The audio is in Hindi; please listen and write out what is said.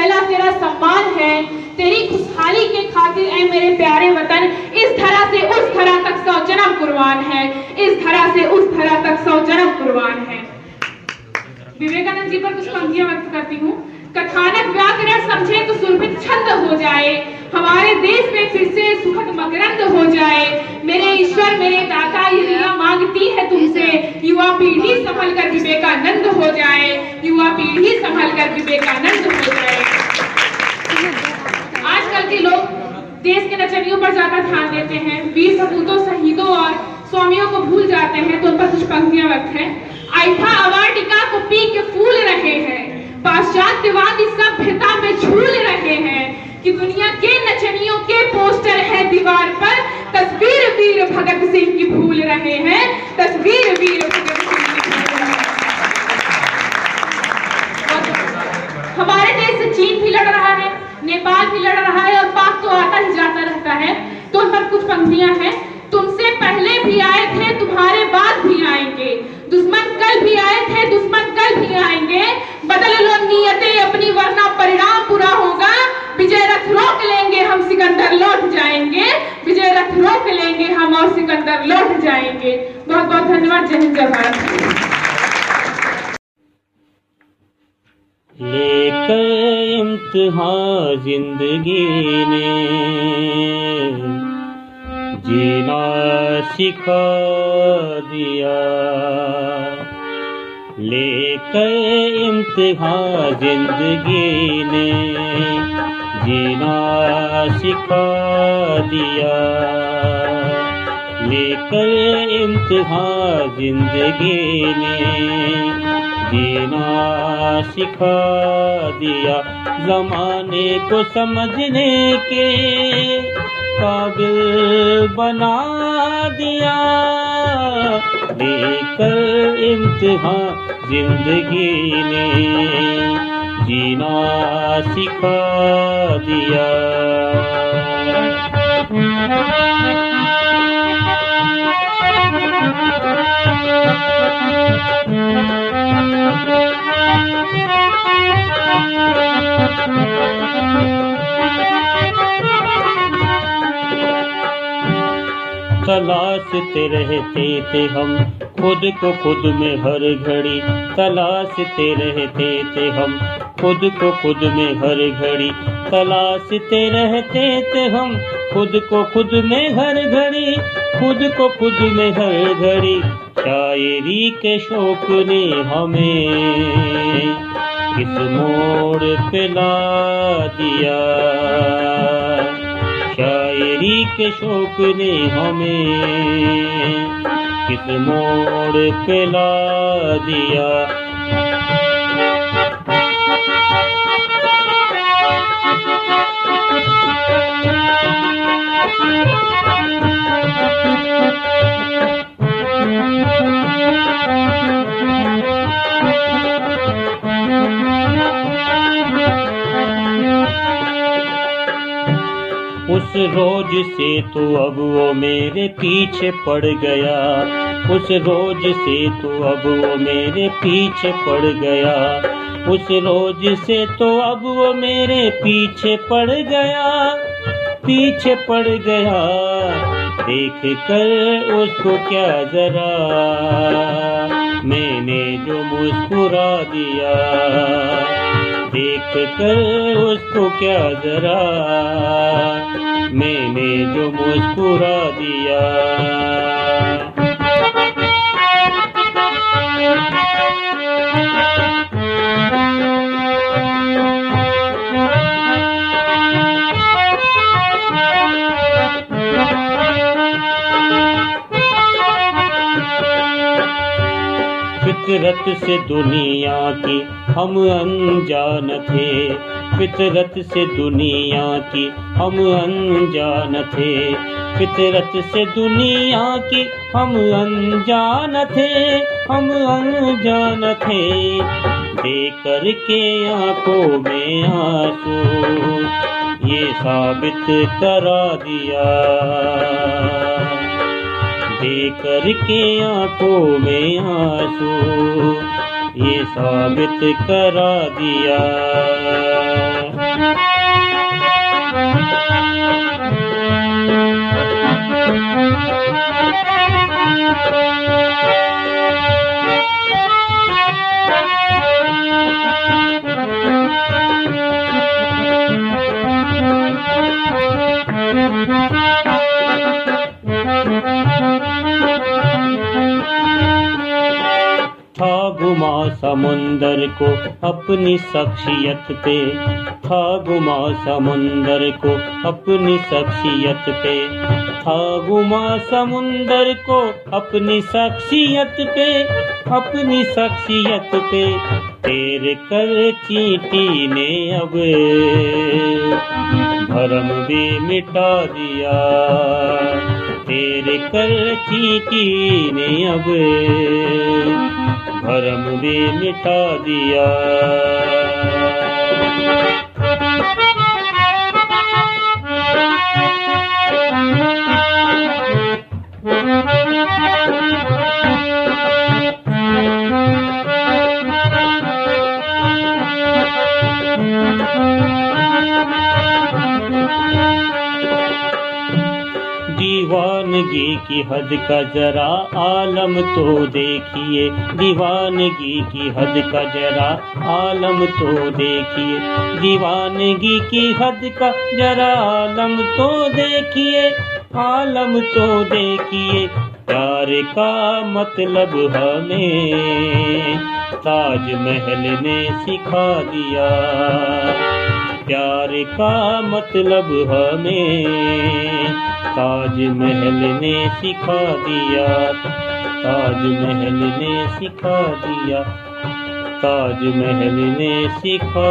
पहला तेरा सम्मान है। तेरी खुशहाली के खातिर ऐ मेरे प्यारे वतन, इस धरा से उस धरा तक सौ जन्म कुर्बान है। इस धरा से उस धरा तक सौ जन्म कुर्बान है। विवेकानंद जी पर कुछ पंक्तियाँ व्यक्त करती हूँ। कथानक व्याकरण समझे तो सुरभित छंद हो जाए। हमारे देश में फिर से सुखद मकरंद हो जाए। मेरे ईश्वर, मेरे दाता, ये दुनिया मांगती है तुमसे। युवा पीढ़ी संभल कर विवेकानंद हो जाए। युवा पीढ़ी संभल कर विवेकानंद हो जाए आजकल के लोग देश के नचनियों पर ज़्यादा ध्यान देते हैं। वीर सपूतों, शहीदों और स्वामियों को भूल जाते हैं तो उन पर कुछ पंक्तियाँ व्यक्त हैं। आइथा अवार्टिका को पी के फूल रहे हैं। पाश्चात्यवादी सभ्यता में झूल रहे हैं कि दुनिया के नचनियों के पोस्टर है दीवार पर। तस्वीर वीर भगत सिंह की भूल रहे हैं। तस्वीर दुश्मन कल भी आए थे, दुश्मन कल भी आएँगे। बदल लो नियतें, अपनी वरना परिणाम पूरा होगा। विजय रथ रोक लेंगे, हम सिकंदर लौट जाएँगे। विजय रथ रोक लेंगे, हम और सिकंदर लौट जाएँगे। बहुत बहुत धन्यवाद, जय हिंद, जय भारत। लेकर इम्तिहान ज़िंदगी ने जीना सिखा दिया लेकर इम्तिहान जिंदगी ने जीना सिखा दिया लेकर इम्तिहान ज़िंदगी ने जीना सिखा दिया जमाने को समझने के काबिल बना दिया। लेकर इम्तिहान ज़िंदगी ने जीना सिखा दिया। तलाशते रहते थे हम। खुद को खुद में हर घड़ी तलाशते रहते थे हम। खुद को खुद में हर घड़ी तलाशते रहते थे हम। खुद को खुद में हर घड़ी, खुद को खुद में हर घड़ी। शायरी के शौक ने हमें किस मोड़ पे ला दिया। शायरी के शोक ने हमें किस मोड़ पे ला दिया। उस रोज से तो अब वो मेरे पीछे पड़ गया। उस रोज से तो अब वो मेरे पीछे पड़ गया। उस रोज से तो अब वो मेरे पीछे पड़ गया। पीछे पड़ गया। देख कर उसको क्या जरा। मैंने जो मुस्कुरा दिया। कर उसको क्या जरा? मैंने जो मुस्कुरा दिया। फितरत से दुनिया की हम अनजान थे। फितरत से दुनिया की हम अनजान थे। फितरत से दुनिया की हम अनजान थे। हम अनजान थे। देकर के आँखों में आँसू, ये साबित करा दिया। लेकर के आँखों में आँसू ये साबित करा दिया Thank you. समुंदर को अपनी शख्सियत पे। था गुमा समुंदर को अपनी शख्सियत पे। था गुमा समुंदर को अपनी शख्सियत पे। अपनी शख्सियत पे तेर कर चीटी ने अब। भरम भी मिटा दिया तेरे कर चीटी ने अब। भरम भी मिटा दिया। की हद का जरा आलम तो देखिए, दीवानगी की हद का जरा आलम तो देखिए, दीवानगी की हद का जरा आलम तो देखिए, आलम तो देखिए, प्यार का मतलब हमें ताजमहल ने सिखा दिया। प्यार का मतलब हमें ताज महल ने सिखा दिया ताज महल ने सिखा दिया ताज महल ने सिखा